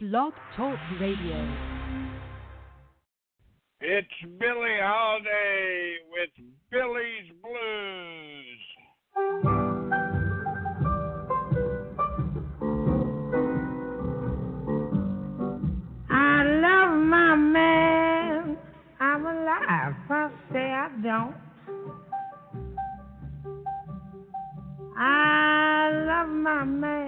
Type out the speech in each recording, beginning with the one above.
Blog Talk Radio. It's Billie Holiday with Billie's Blues. I love my man. I'm alive. I say I don't. I love my man.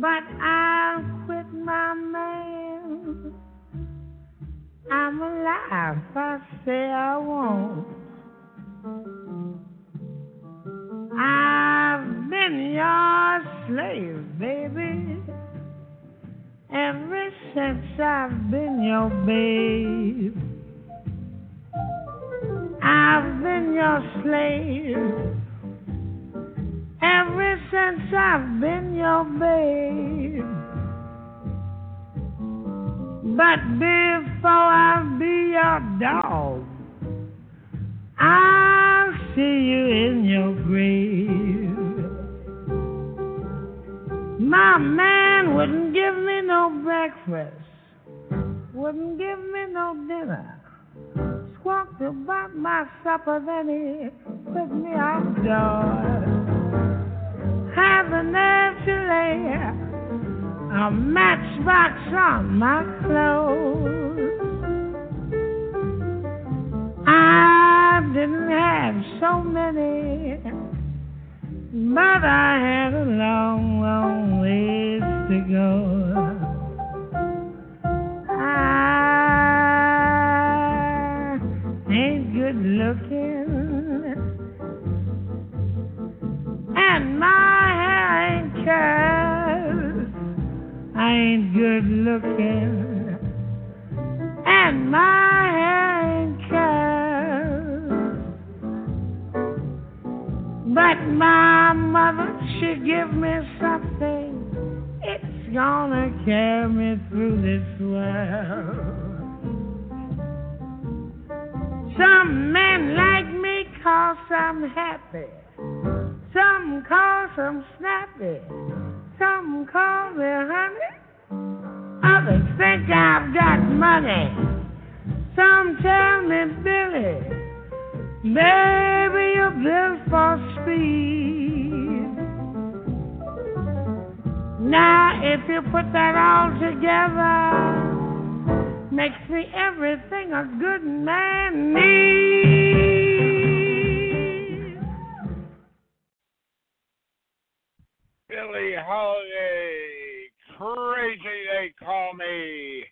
But I'll quit my man. I'm alive. I say I won't. I've been your slave, baby, ever since I've been your babe. I've been your slave ever since I've been your babe. But before I'll be your dog, I'll see you in your grave. My man wouldn't give me no breakfast, wouldn't give me no dinner. Squawked about my supper, then he put me out outdoors. Had the nerve to lay a matchbox on my clothes. I didn't have so many, but I had a long, long ways to go. I ain't good looking, and my curls. I ain't good looking, and my hair ain't curls. But my mother, she give me something. It's gonna carry me through this world. Some men like me cause I'm happy. Some call I'm snappy. Some call me honey. Others think I've got money. Some tell me, Billie, baby, you're built for speed. Now, if you put that all together, makes me everything a good man needs. Billie Holiday, crazy they call me.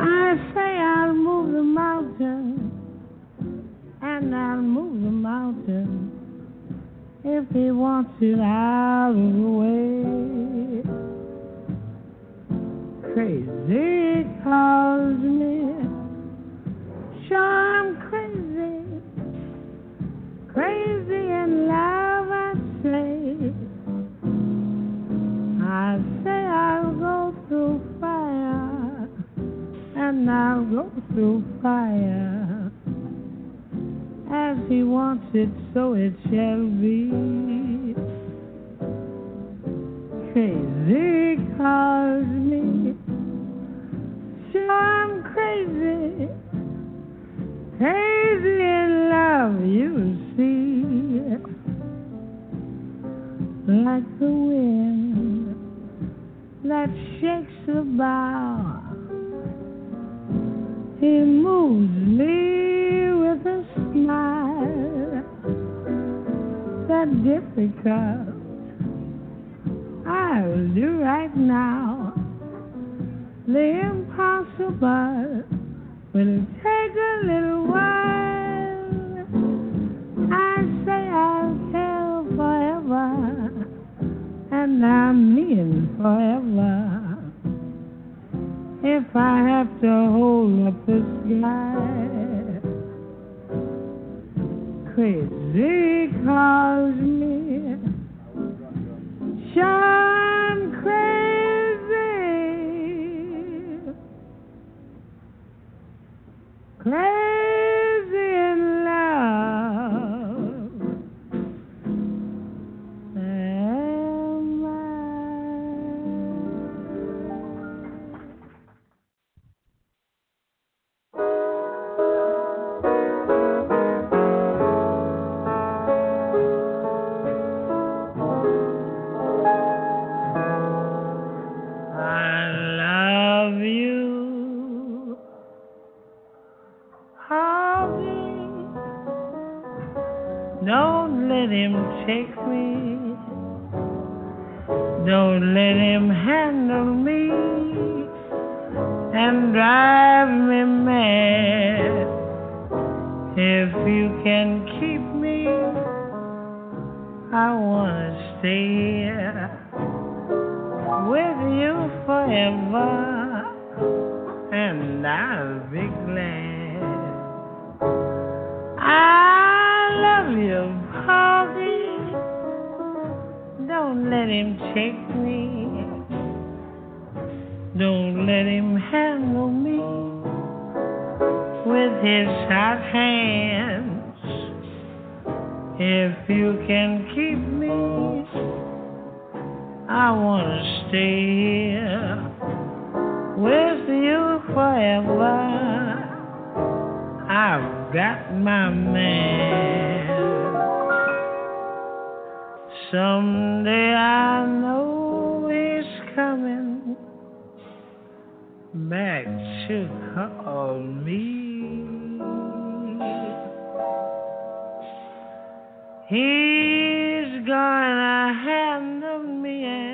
I say I'll move the mountain, and I'll move the mountain if he wants it out of the way. Crazy calls me, sure I'm crazy, crazy in love. I say, I say I'll go through fire and I'll go through fire. As he wants it, so it shall be. Crazy calls me. Sure, I'm crazy. Crazy in love, you see. Like the wind that shakes the bough. He moves me with a smile that difficult I'll do right now. The impossible will take a little while. I say I'll tell forever, and I mean forever. If I have to hold up the sky, crazy calls me. Play. and I'll be glad. I love you, Bobby. Don't let him take me. Don't let him handle me with his hot hands. If you can keep me, I want to stay here with you forever. I've got my man. Someday I know he's coming back to call me. He's gonna handle me.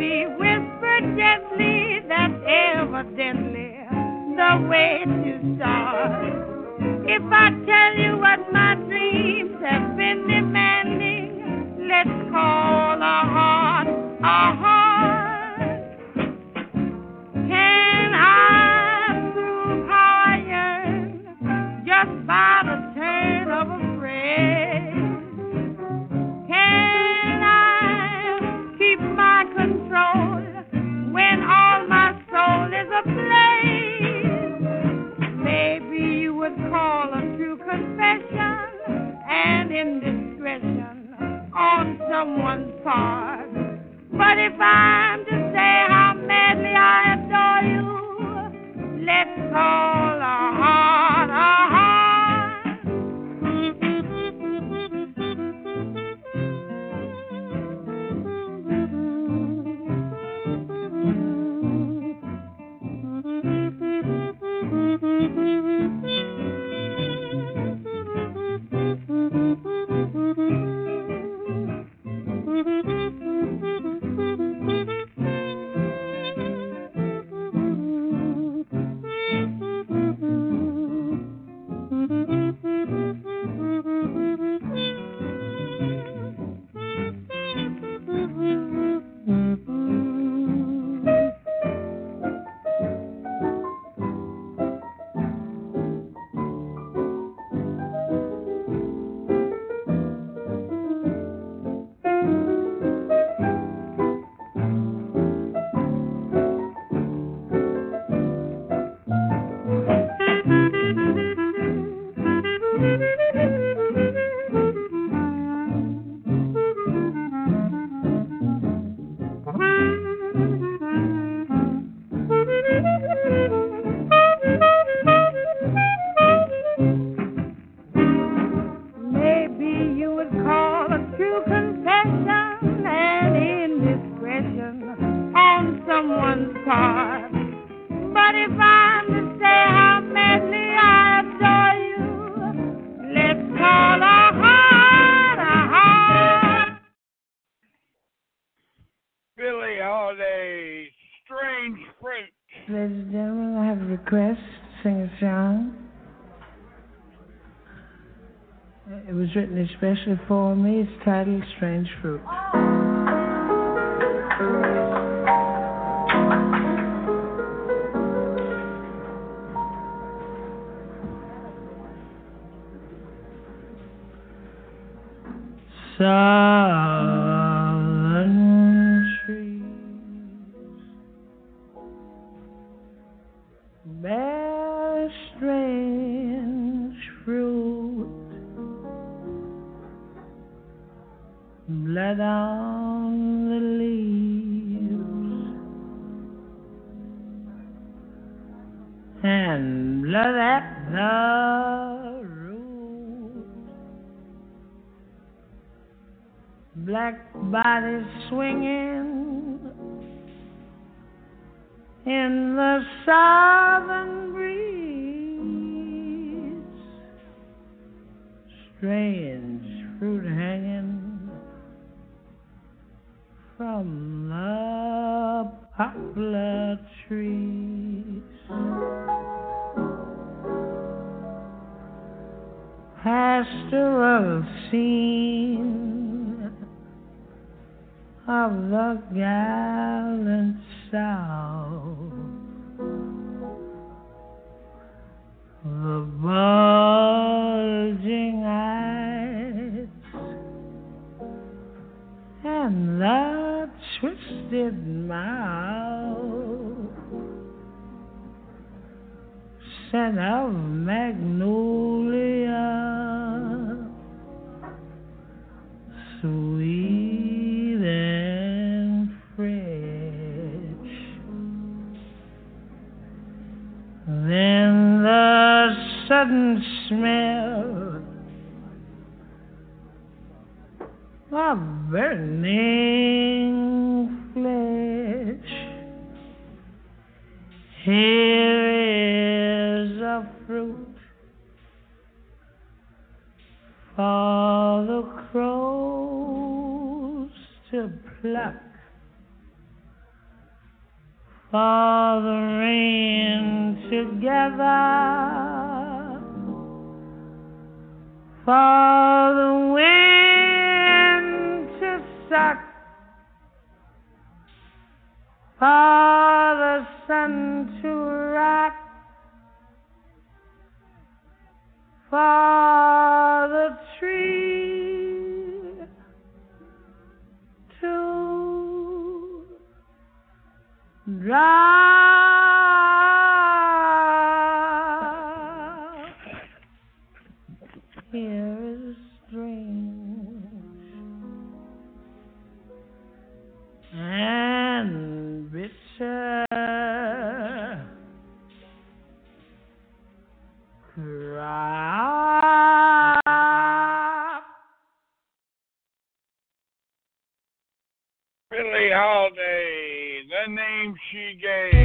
me strange fruit. Side scent of magnolia, crop. Billie Holiday, the name she gave.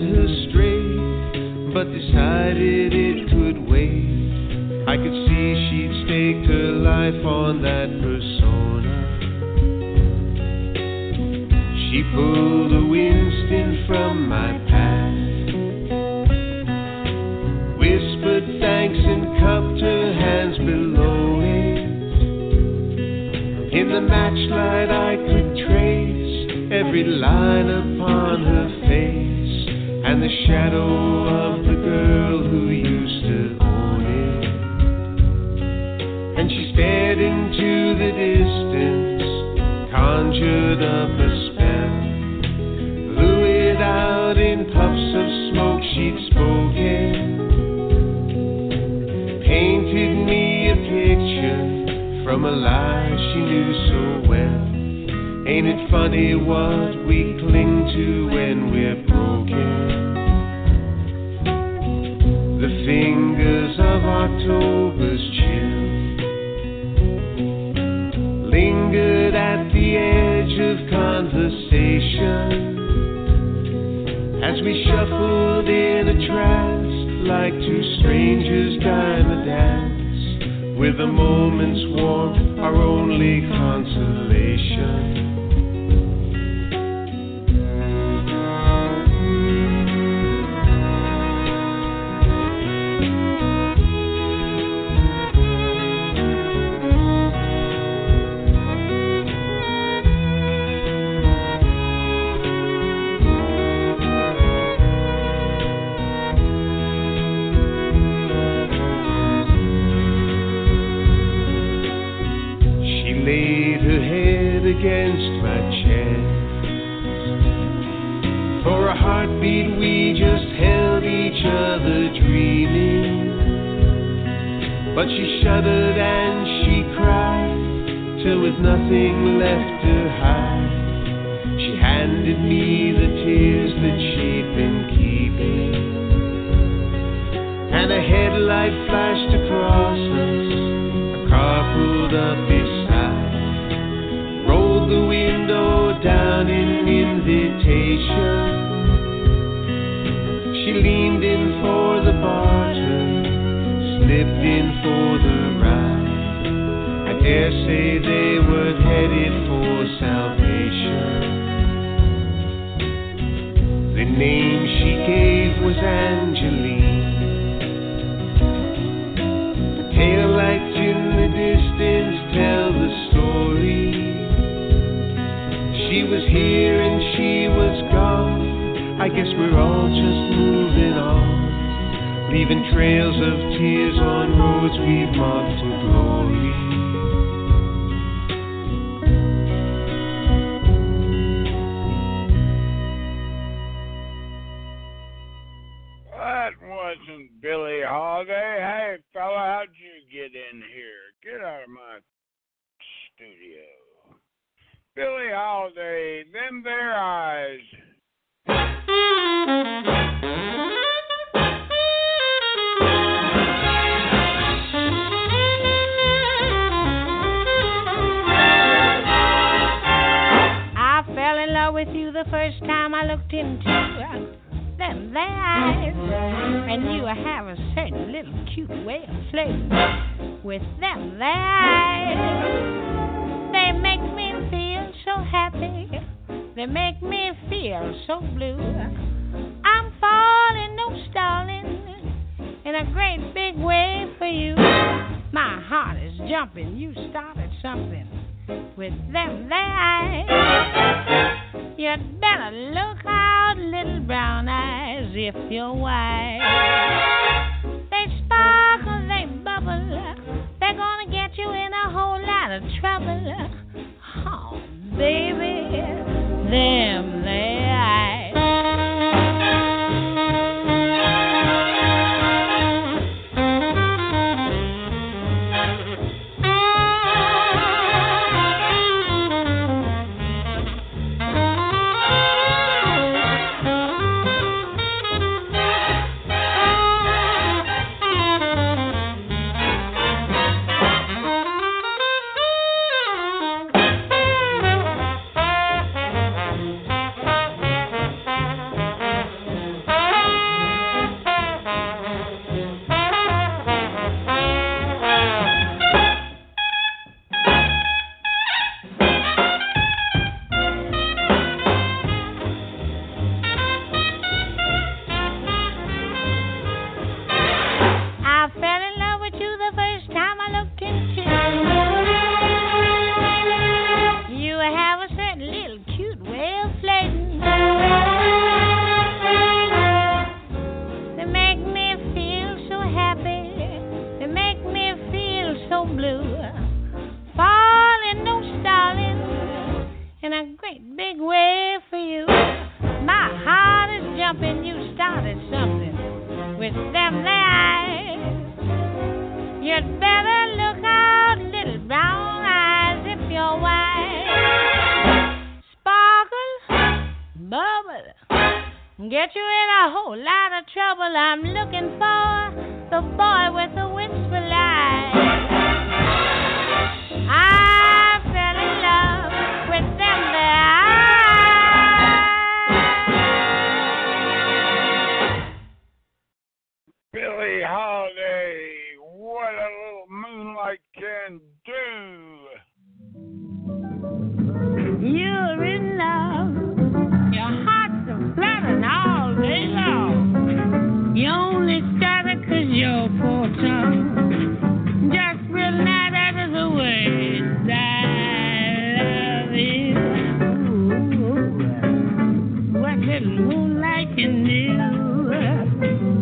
Set her straight, but decided it could wait. I could see she'd staked her life on that persona. She pulled a Winston from my past whispered thanks and cupped her hands below it. In the matchlight, I could trace every line upon conjured up a spell, blew it out in puffs of smoke she'd spoken painted me a picture from a lie she knew so well. Ain't it funny what we cling to when we're broken? The fingers of October's we shuffled in a trance, like two strangers dying to dance. With a moment's warmth, our only contact. love with you the first time I looked into them eyes. and you have a certain little cute way of flirting with them eyes. They make me feel so happy. They make me feel so blue. I'm falling, no stalling, in a great big way for you. My heart is jumping. You started something with them there eyes. You better look out, little brown eyes, if you're wise. They sparkle, they bubble, they're gonna get you in a whole lot of trouble. Oh, baby, them there. Moonlight you knew.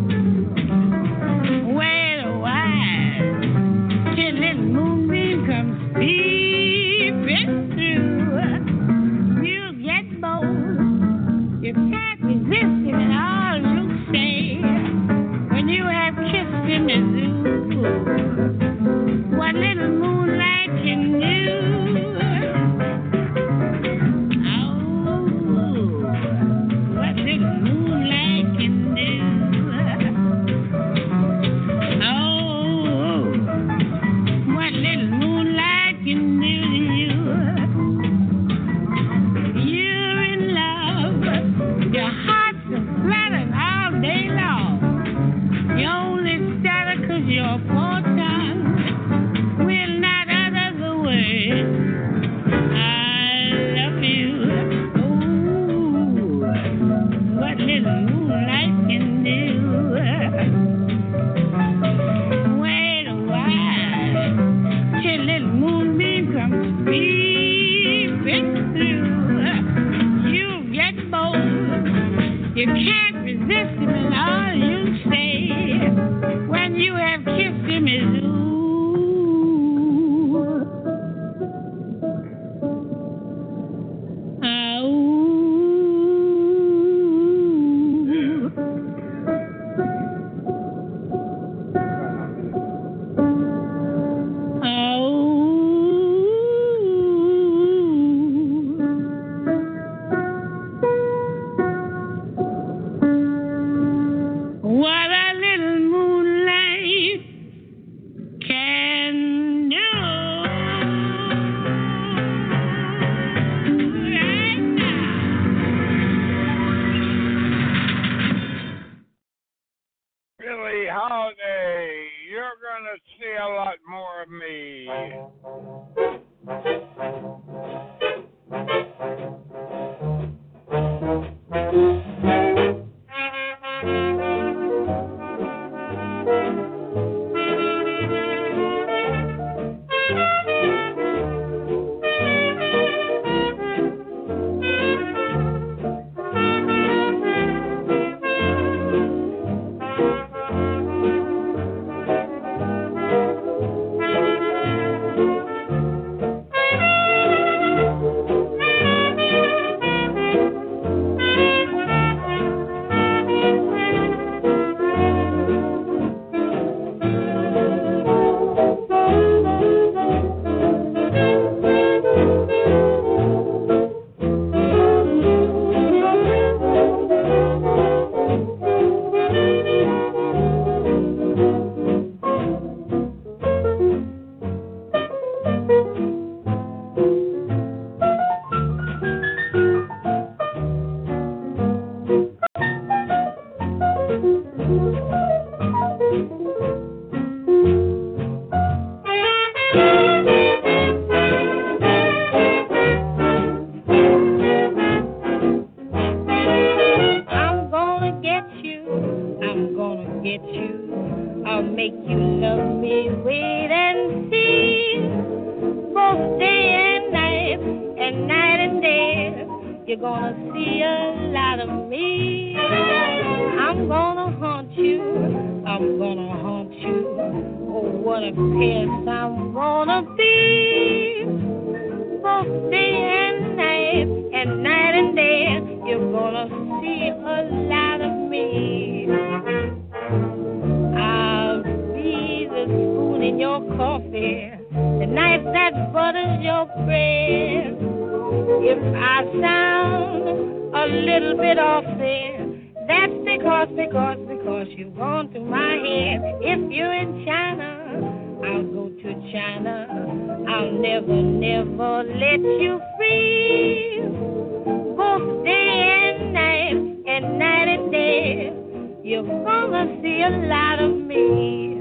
See a lot of me.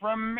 From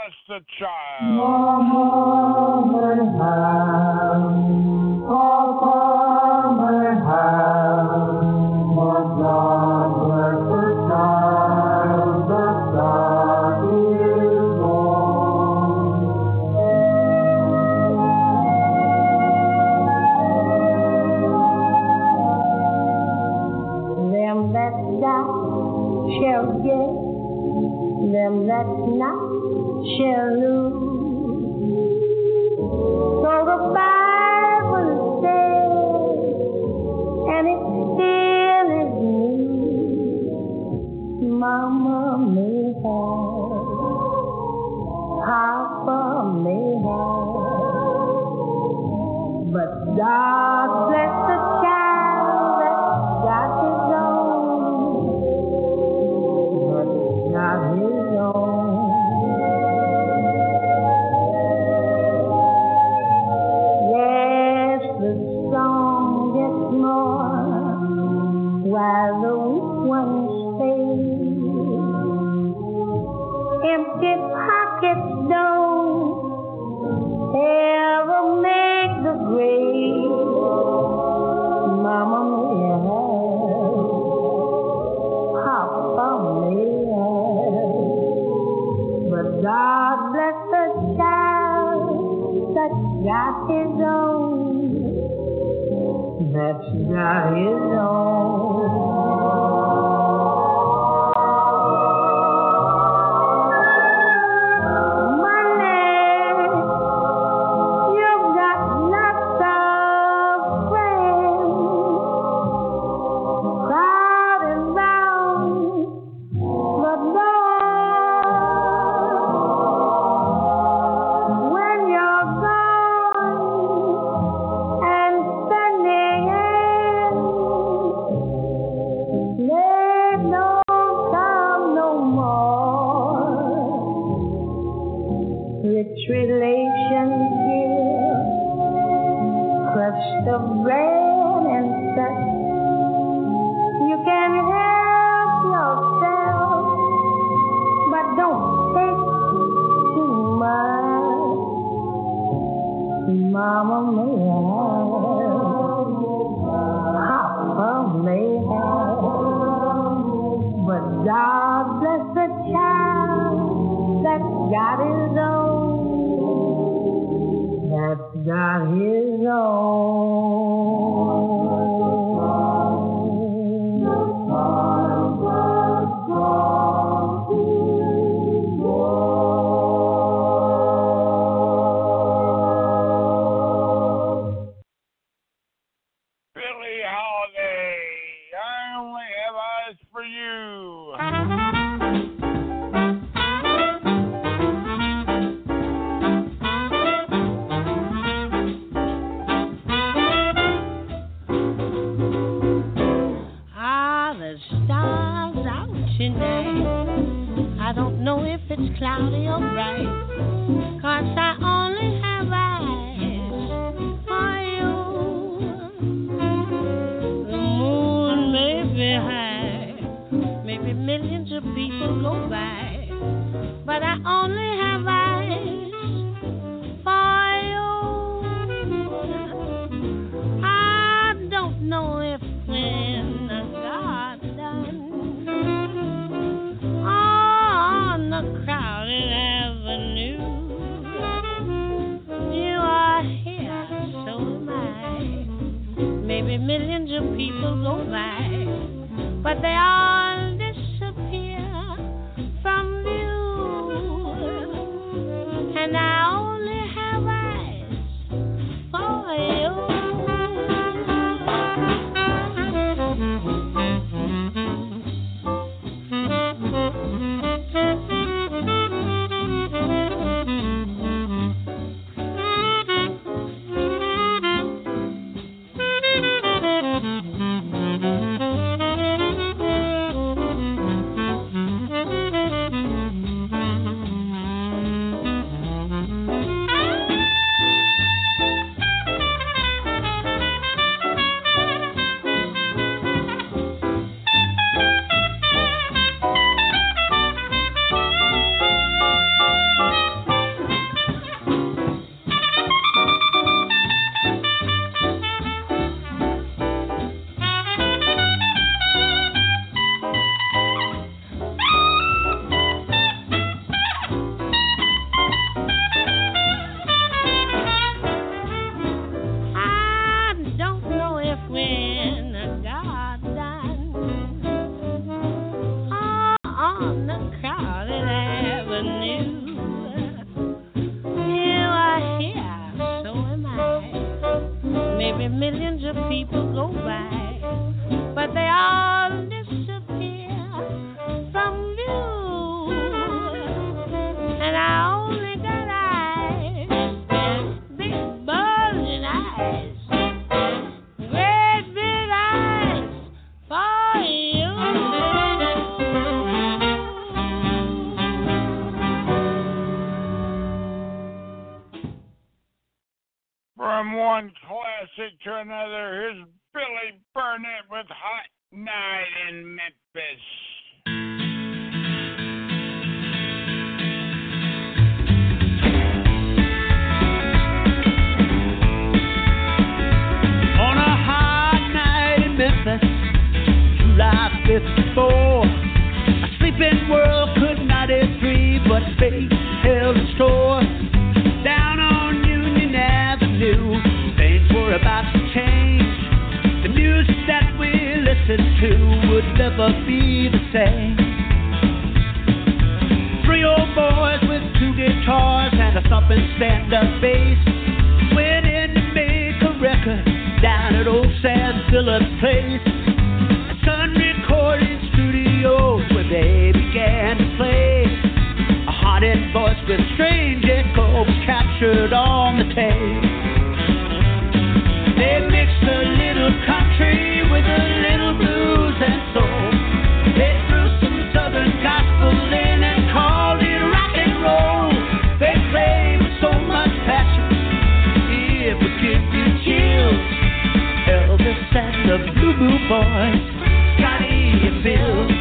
molest the child. share that's not his own. That's not his own. From one classic to another, here's Billy Burnette with Hot Night in Memphis. On a hot night in Memphis, July 54, a sleeping world could not have dreamed what fate held in store. two would never be the same. Three old boys with two guitars and a thumping stand-up bass went in to make a record down at old Sam Phillips Place. Sun recording studios where they began to play. A haunted voice with strange echo was captured on the tape. They mixed a little country. schoolboys. Scotty, and Bill.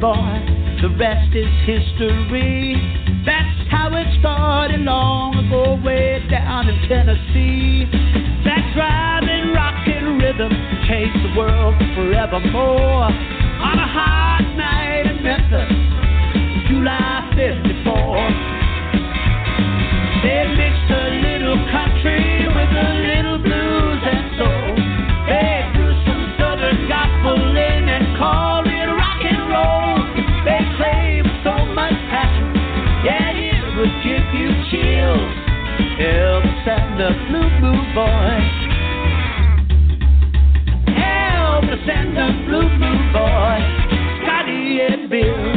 boy, the rest is history. That's how it started long ago, way down in Tennessee. That driving rocking rhythm changed the world forevermore. On a hot night in Memphis, July 54, they mixed a little country. chills ever sat the blue blue boy. Elvis and the blue blue boy, Scotty and Bill.